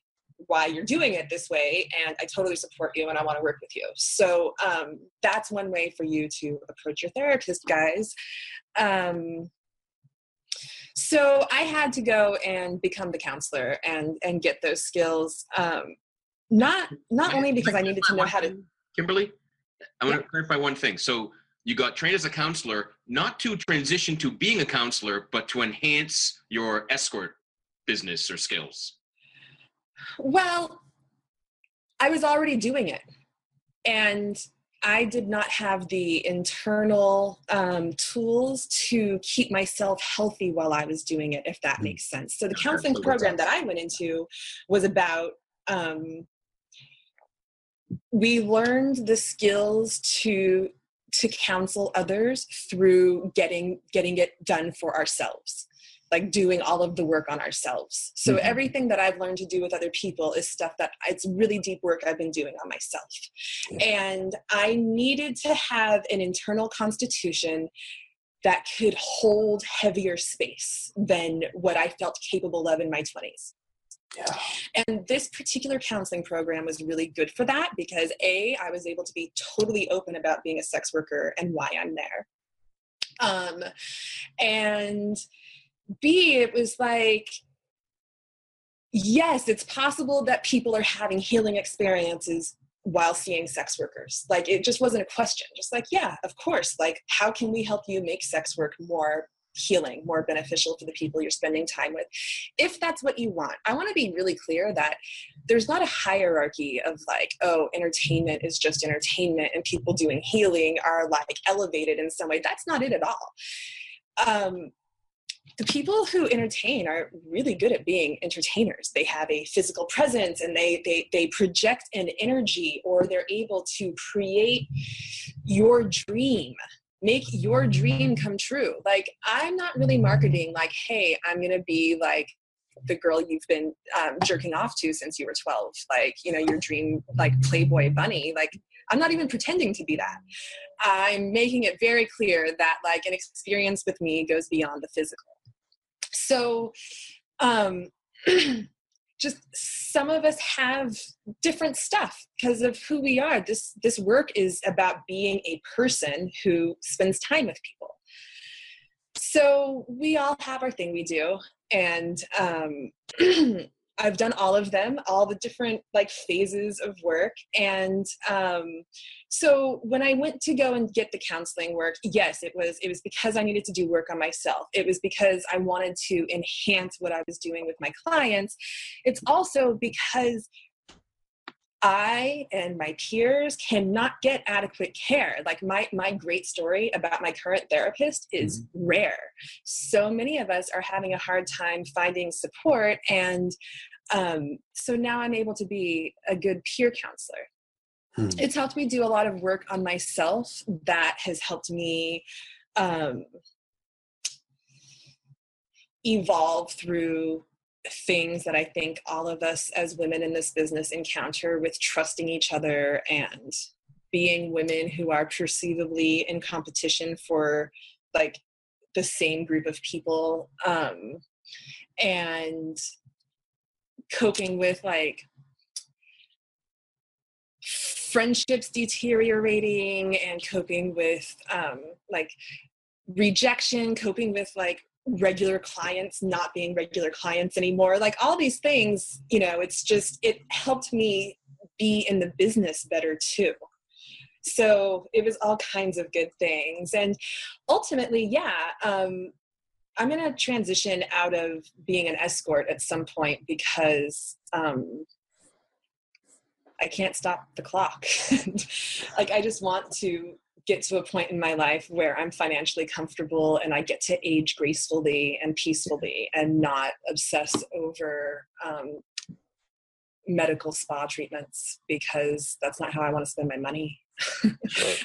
why you're doing it this way and i totally support you and i want to work with you so um, that's one way for you to approach your therapist guys um, so I had to go and become the counselor and and get those skills. Um, not not only because I needed to know how to. Kimberly, I want to clarify one thing. So you got trained as a counselor, not to transition to being a counselor, but to enhance your escort business or skills. Well, I was already doing it, and I did not have the internal um, tools to keep myself healthy while I was doing it, if that mm. makes sense. So the counseling program that I went into was about um, we learned the skills to to counsel others through getting getting it done for ourselves like doing all of the work on ourselves. So mm-hmm. everything that I've learned to do with other people is stuff that it's really deep work I've been doing on myself. And I needed to have an internal constitution that could hold heavier space than what I felt capable of in my 20s. Yeah. And this particular counseling program was really good for that because A, I was able to be totally open about being a sex worker and why I'm there. Um, and B, it was like, yes, it's possible that people are having healing experiences while seeing sex workers. Like, it just wasn't a question. Just like, yeah, of course. Like, how can we help you make sex work more healing, more beneficial for the people you're spending time with, if that's what you want. I want to be really clear that there's not a hierarchy of like, oh, entertainment is just entertainment and people doing healing are like elevated in some way. That's not it at all. Um, the people who entertain are really good at being entertainers. They have a physical presence and they they they project an energy or they're able to create your dream make your dream come true. Like i'm not really marketing like hey i'm gonna be like the girl you've been um, jerking off to since you were 12 like you know your dream like playboy bunny. Like i'm not even pretending to be that. I'm making it very clear that like an experience with me goes beyond the physical so um, <clears throat> just some of us have different stuff because of who we are. This this work is about being a person who spends time with people. So we all have our thing we do and um, <clears throat> I've done all of them, all the different like phases of work. And um, so when I went to go and get the counseling work, yes, it was it was because I needed to do work on myself. It was because I wanted to enhance what I was doing with my clients. It's also because I and my peers cannot get adequate care. Like my my great story about my current therapist is mm-hmm. rare. So many of us are having a hard time finding support and um, so now I'm able to be a good peer counselor. Hmm. It's helped me do a lot of work on myself that has helped me um, evolve through things that I think all of us as women in this business encounter with trusting each other and being women who are perceivably in competition for like the same group of people um, and coping with like friendships deteriorating and coping with um, like rejection coping with like regular clients not being regular clients anymore like all these things you know it's just it helped me be in the business better too. So it was all kinds of good things. And ultimately yeah um, i'm going to transition out of being an escort at some point because um, i can't stop the clock <laughs> like i just want to get to a point in my life where i'm financially comfortable and i get to age gracefully and peacefully and not obsess over um, medical spa treatments because that's not how I want to spend my money. <laughs>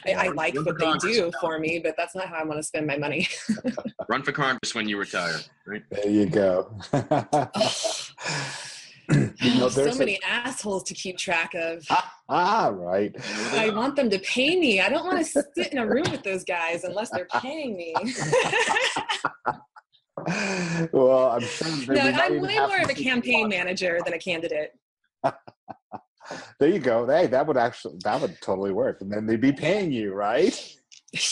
I, I, like Run what they do for me, but that's not how I want to spend my money. <laughs> Run for Congress when you retire, right? There you go. <laughs> you know, so many a... assholes to keep track of. Ah, ah, right. I want them to pay me. I don't want to sit in a room with those guys unless they're paying me. well, I'm sure. No, I'm way more of a campaign manager than a candidate. There you go. Hey, that would actually that would totally work, and then they'd be paying you, right?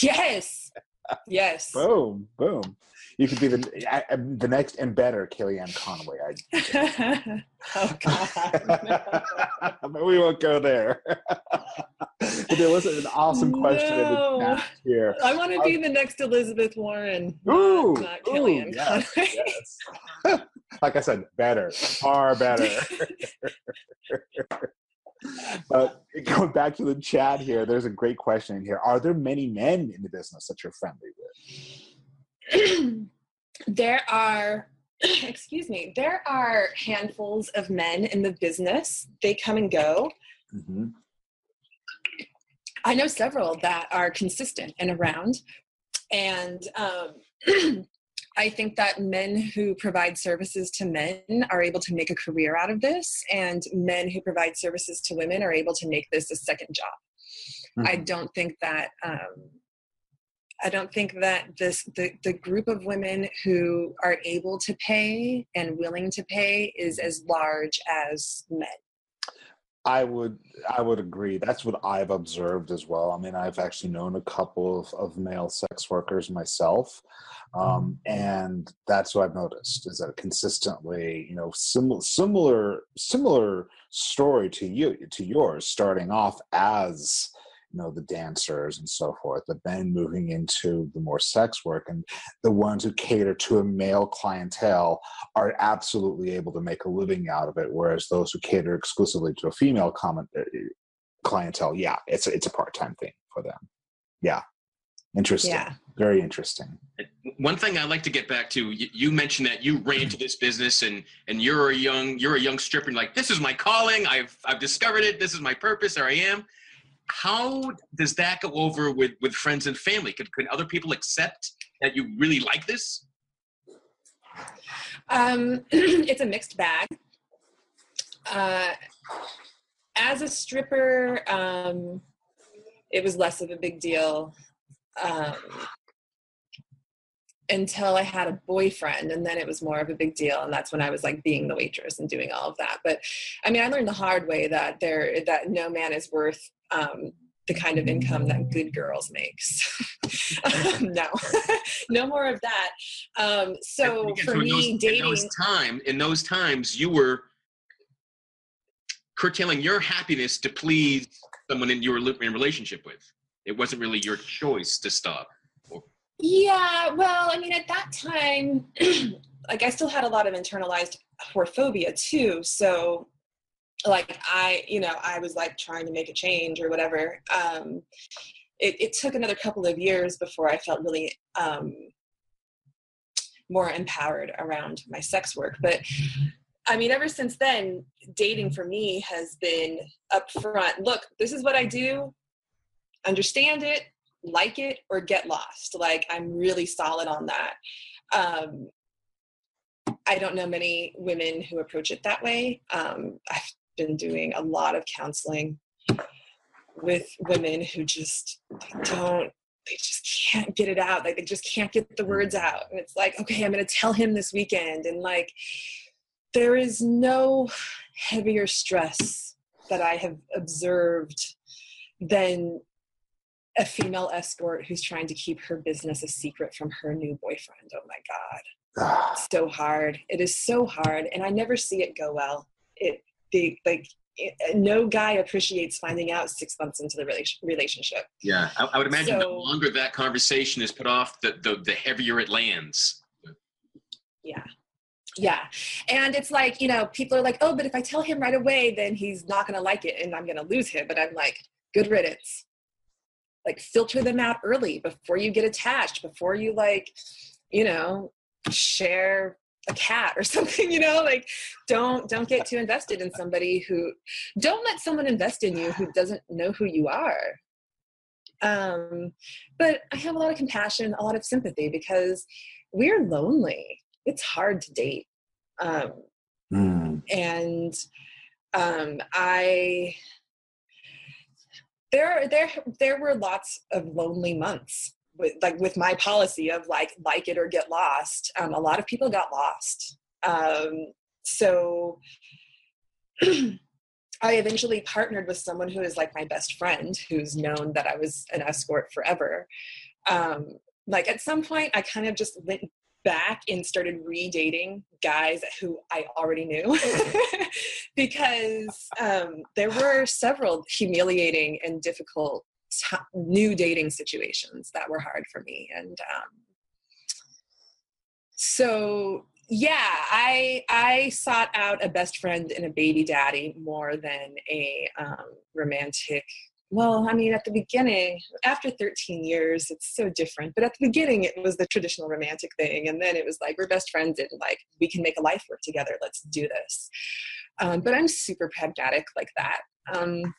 Yes. Yes. boom, boom. You could be the the next and better Kellyanne Conway. <laughs> <laughs> oh God! but <laughs> we won't go there. but there was an awesome question no. in the chat here. I want to be uh, the next Elizabeth Warren, ooh, not, not Kellyanne ooh, yes, Conway. Yes. like I said, better, far better. But <laughs> going back to the chat here, there's a great question in here. Are there many men in the business that you're friendly with? <clears throat> there are <clears throat> excuse me there are handfuls of men in the business they come and go mm-hmm. i know several that are consistent and around and um, <clears throat> I think that men who provide services to men are able to make a career out of this, and men who provide services to women are able to make this a second job. Mm-hmm. I don't think that. Um, I don't think that this the, the group of women who are able to pay and willing to pay is as large as men. I would I would agree. That's what I've observed as well. I mean, I've actually known a couple of, of male sex workers myself, um, and that's what I've noticed is that consistently, you know, similar similar similar story to you to yours, starting off as you know the dancers and so forth but then moving into the more sex work and the ones who cater to a male clientele are absolutely able to make a living out of it whereas those who cater exclusively to a female comment, uh, clientele yeah it's a, it's a part-time thing for them. Yeah. Interesting. Yeah. very interesting. One thing i'd like to get back to you, mentioned that you ran into this business and and you're a young you're a young stripper and like this is my calling. I've i've discovered it. This is my purpose. There i am how does that go over with with friends and family? Can, can other people accept that you really like this? Um, <clears throat> it's a mixed bag. Uh, as a stripper um, it was less of a big deal um, until I had a boyfriend, and then it was more of a big deal, and that's when I was like being the waitress and doing all of that. But I mean, I learned the hard way that there that no man is worth um, the kind of income that good girls makes. <laughs> no, <laughs> no more of that. Um, so again, for me, those, dating in those time in those times, you were curtailing your happiness to please someone in your in relationship with. It wasn't really your choice to stop. Yeah, well, I mean, at that time, <clears throat> like I still had a lot of internalized whorephobia too. So like I, you know, I was like trying to make a change or whatever. Um, it, it took another couple of years before I felt really um, more empowered around my sex work. But I mean, ever since then, dating for me has been upfront. Look, this is what I do. Understand it, like it, or get lost. Like I'm really solid on that. Um, I don't know many women who approach it that way. Um, I've been doing a lot of counseling with women who just don't they just can't get it out like they just can't get the words out and it's like okay i'm going to tell him this weekend and like there is no heavier stress that i have observed than a female escort who's trying to keep her business a secret from her new boyfriend. Oh my God. So hard. It is so hard. And I never see it go well. It, the, like, eh, eh, no guy appreciates finding out six months into the relation, relationship. Yeah. I, I would imagine So- the longer that conversation is put off, the, the, the heavier it lands. Yeah. Yeah. And it's like, you know, people are like, oh, but if I tell him right away, then he's not going to like it and I'm going to lose him. But I'm like, good riddance. Like, filter them out early before you get attached, before you, like, you know, share a cat or <laughs> something you know like don't don't get too invested in somebody who don't let someone invest in you who doesn't know who you are. Um but i have a lot of compassion a lot of sympathy because we're lonely. It's hard to date. Um Hmm. and um i there there there were lots of lonely months with like with my policy of like like it or get lost um, a lot of people got lost. Um, so <clears throat> i eventually partnered with someone who is like my best friend who's known that i was an escort forever. Um, like at some point i kind of just went back and started redating guys who I already knew <laughs> because um, there were several humiliating and difficult t- new dating situations that were hard for me. And um, so, yeah, I I sought out a best friend and a baby daddy more than a um, romantic well, I mean, at the beginning, after 13 years, it's so different. But at the beginning, it was the traditional romantic thing. And then it was like, we're best friends and like, we can make a life work together. Let's do this. Um, but I'm super pragmatic like that. Um,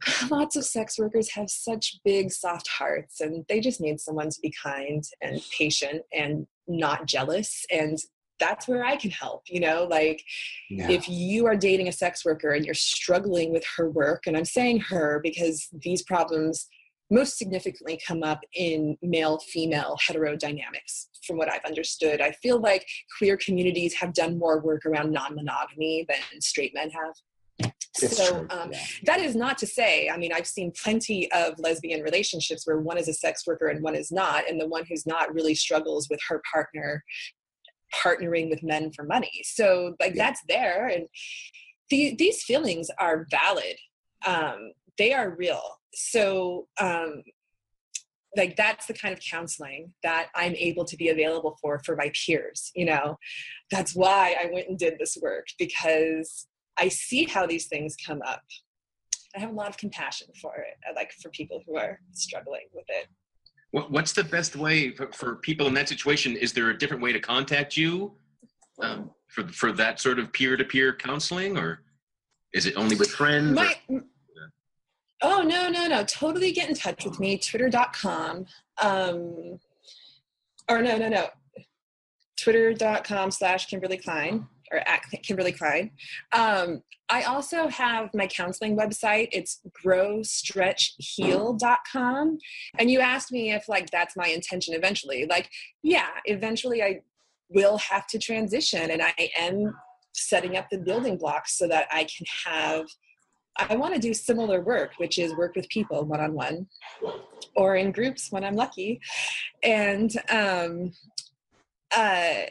<laughs> lots of sex workers have such big, soft hearts, and they just need someone to be kind and patient and not jealous. And that's where I can help, you know, like Yeah. if you are dating a sex worker and you're struggling with her work, and I'm saying her because these problems most significantly come up in male female heterodynamics, from what I've understood. I feel like queer communities have done more work around non monogamy than straight men have. So um, yeah. that is not to say, I mean, I've seen plenty of lesbian relationships where one is a sex worker and one is not, and the one who's not really struggles with her partner partnering with men for money. So, like, Yeah. that's there. And the, these feelings are valid, um, they are real. So, um, like that's the kind of counseling that i'm able to be available for for my peers you know that's why i went and did this work because i see how these things come up i have a lot of compassion for it I like for people who are struggling with it What, what's the best way for, for people in that situation? Is there a different way to contact you um, for, for that sort of peer to peer counseling, or is it only with friends? or- oh no no no totally get in touch with me twitter.com um or no no no twitter.com slash kimberly klein or at kimberly klein um i also have my counseling website. It's growstretchheal.com and you asked me if like that's my intention eventually. Like yeah eventually i will have to transition and i am setting up the building blocks so that i can have I want to do similar work, which is work with people one on one or in groups when I'm lucky. And um, uh,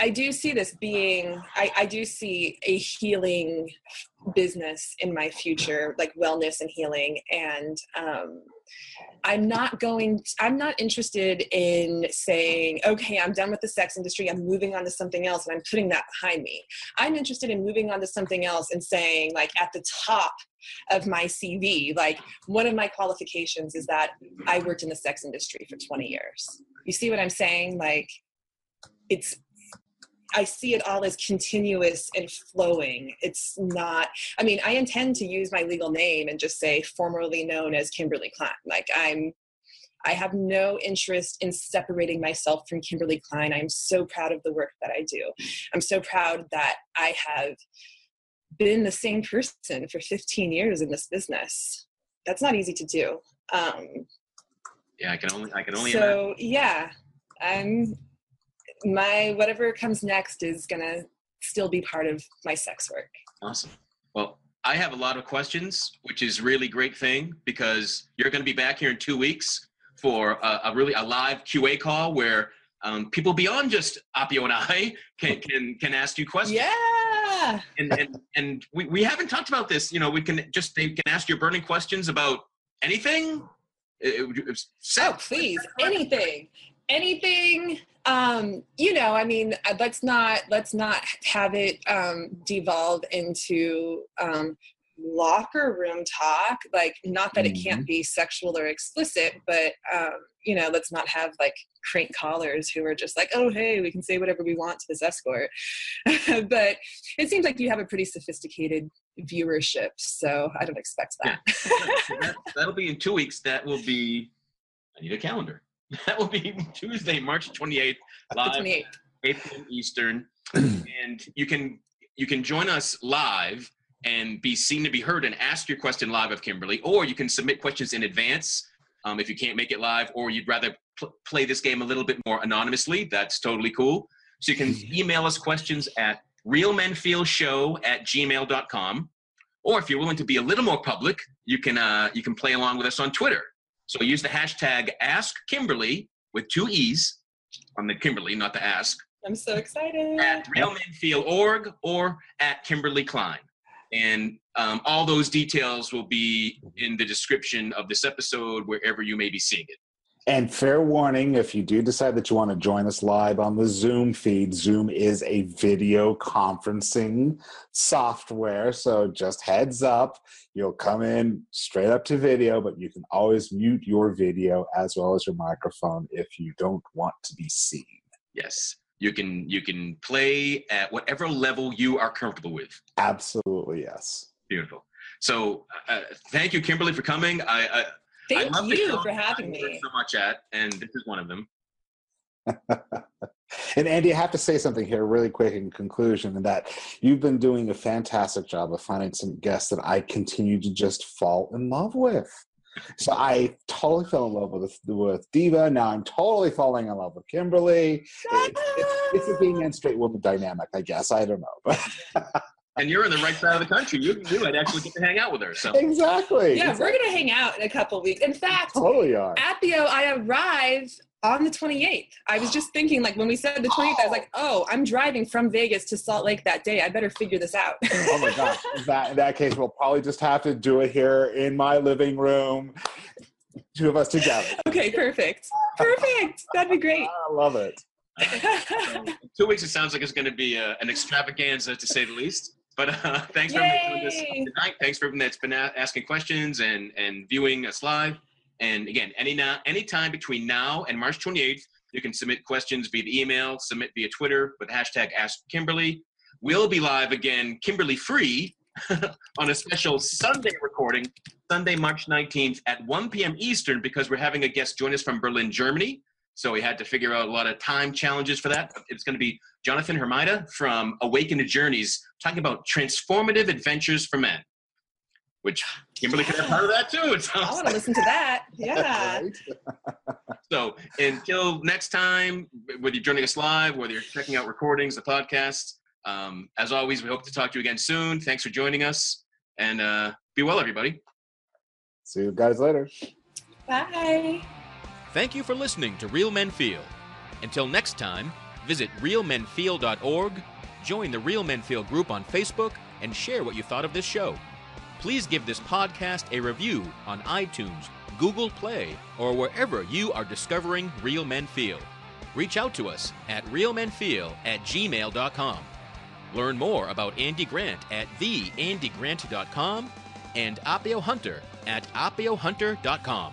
I do see this being, I, I do see a healing business in my future, like wellness and healing. And um, I'm not going, I'm not interested in saying, okay, I'm done with the sex industry, I'm moving on to something else, and I'm putting that behind me. I'm interested in moving on to something else and saying, like, at the top of my CV, like, one of my qualifications is that I worked in the sex industry for 20 years. You see what I'm saying? Like, it's, I see it all as continuous and flowing. It's not, I mean, I intend to use my legal name and just say formerly known as Kimberly Klein. Like, I'm, I have no interest in separating myself from Kimberly Klein. I'm so proud of the work that I do. I'm so proud that I have been the same person for 15 years in this business. That's not easy to do. Um, yeah, I can only I can only imagine. so yeah, I'm my whatever comes next is gonna still be part of my sex work. Awesome. Well, I have a lot of questions, which is really great thing because you're to be back here in two weeks for a, a really a live QA call where um, people beyond just Appio and I can can, can ask you questions. Yeah. And and, and we, we haven't talked about this. You know, we can just they can ask your burning questions about anything. It- it- it's- Oh, please, anything, anything. Um, you know, I mean, uh, let's not let's not have it um, devolve into um, locker room talk. Like, not that it can't be sexual or explicit, but um, you know, let's not have like crank callers who are just like, oh, hey, we can say whatever we want to this escort. <laughs> but it seems like you have a pretty sophisticated viewership, so I don't expect that. So that, that'll be in two weeks. That will be. I need a calendar. <laughs> That will be Tuesday, March 28th, live 28th. 8 p.m. Eastern, <clears throat> and you can you can join us live and be seen to be heard and ask your question live of Kimberly, or you can submit questions in advance um, if you can't make it live, or you'd rather pl- play this game a little bit more anonymously. That's totally cool. So you can email us questions at realmenfeelshow at gmail.com. Or if you're willing to be a little more public, you can uh, you can play along with us on Twitter. So use the hashtag Ask Kimberly with two E's on the Kimberly, not the Ask, I'm so excited. at realmenfeel.org or at Kimberly Klein. And um, all those details will be in the description of this episode, wherever you may be seeing it. And fair warning if you do decide that you want to join us live on the Zoom feed, Zoom is a video conferencing software. So just heads up, you'll come in straight up to video, but you can always mute your video as well as your microphone if you don't want to be seen. Yes, you can you can play at whatever level you are comfortable with. Absolutely, yes. Beautiful. So uh, thank you, Kimberly, for coming. I, I I Thank love you for having me. So much at, and this is one of them. <laughs> And Andy, I have to say something here really quick in conclusion, and that you've been doing a fantastic job of finding some guests that I continue to just fall in love with. So I totally fell in love with with Diva. Now I'm totally falling in love with Kimberly. It- it's, it's a ah! being and straight woman dynamic, I guess. I don't know, but <laughs> And you're in the right side of the country. You you might actually get to hang out with her. So exactly. Yeah, exactly. we're gonna hang out in a couple weeks. In fact, totally are. Appio, I arrive on the 28th. I was just thinking, like, when we said the 28th, I was like, oh, I'm driving from Vegas to Salt Lake that day. I better figure this out. oh my gosh! In <laughs> that, in that case, we'll probably just have to do it here in my living room, two of us together. okay, perfect. Perfect. That'd be great. I love it. So, <laughs> two weeks, it sounds like it's going to be uh, an extravaganza to say the least. But uh, <laughs> thanks for everyone doing this tonight. Thanks for everyone that's been a- asking questions and and viewing us live. And again, any now, any time between now and March 28th, you can submit questions via the email, submit via Twitter with the hashtag Ask Kimberly. We'll be live again, Kimberly free, <laughs> on a special Sunday recording, Sunday, March 19th at 1 p.m. Eastern, because we're having a guest join us from Berlin, Germany. So we had to figure out a lot of time challenges for that. It's going to be Jonathan Hermida from Awakened the Journeys talking about transformative adventures for men, which Kimberly could have part of that too. It I sounds want to listen to that. Yeah. <laughs> Right? <laughs> so until next time, whether you're joining us live, whether you're checking out recordings, the podcast, um, as always, we hope to talk to you again soon. Thanks for joining us, and uh, be well, everybody. See you guys later. Bye. Thank you for listening to Real Men Feel. Until next time, visit realmenfeel.org, join the Real Men Feel group on Facebook, and share what you thought of this show. Please give this podcast a review on iTunes, Google Play, or wherever you are discovering Real Men Feel. Reach out to us at realmenfeel at gmail.com. Learn more about Andy Grant at theandygrant.com and Appio Hunter at appiohunter.com.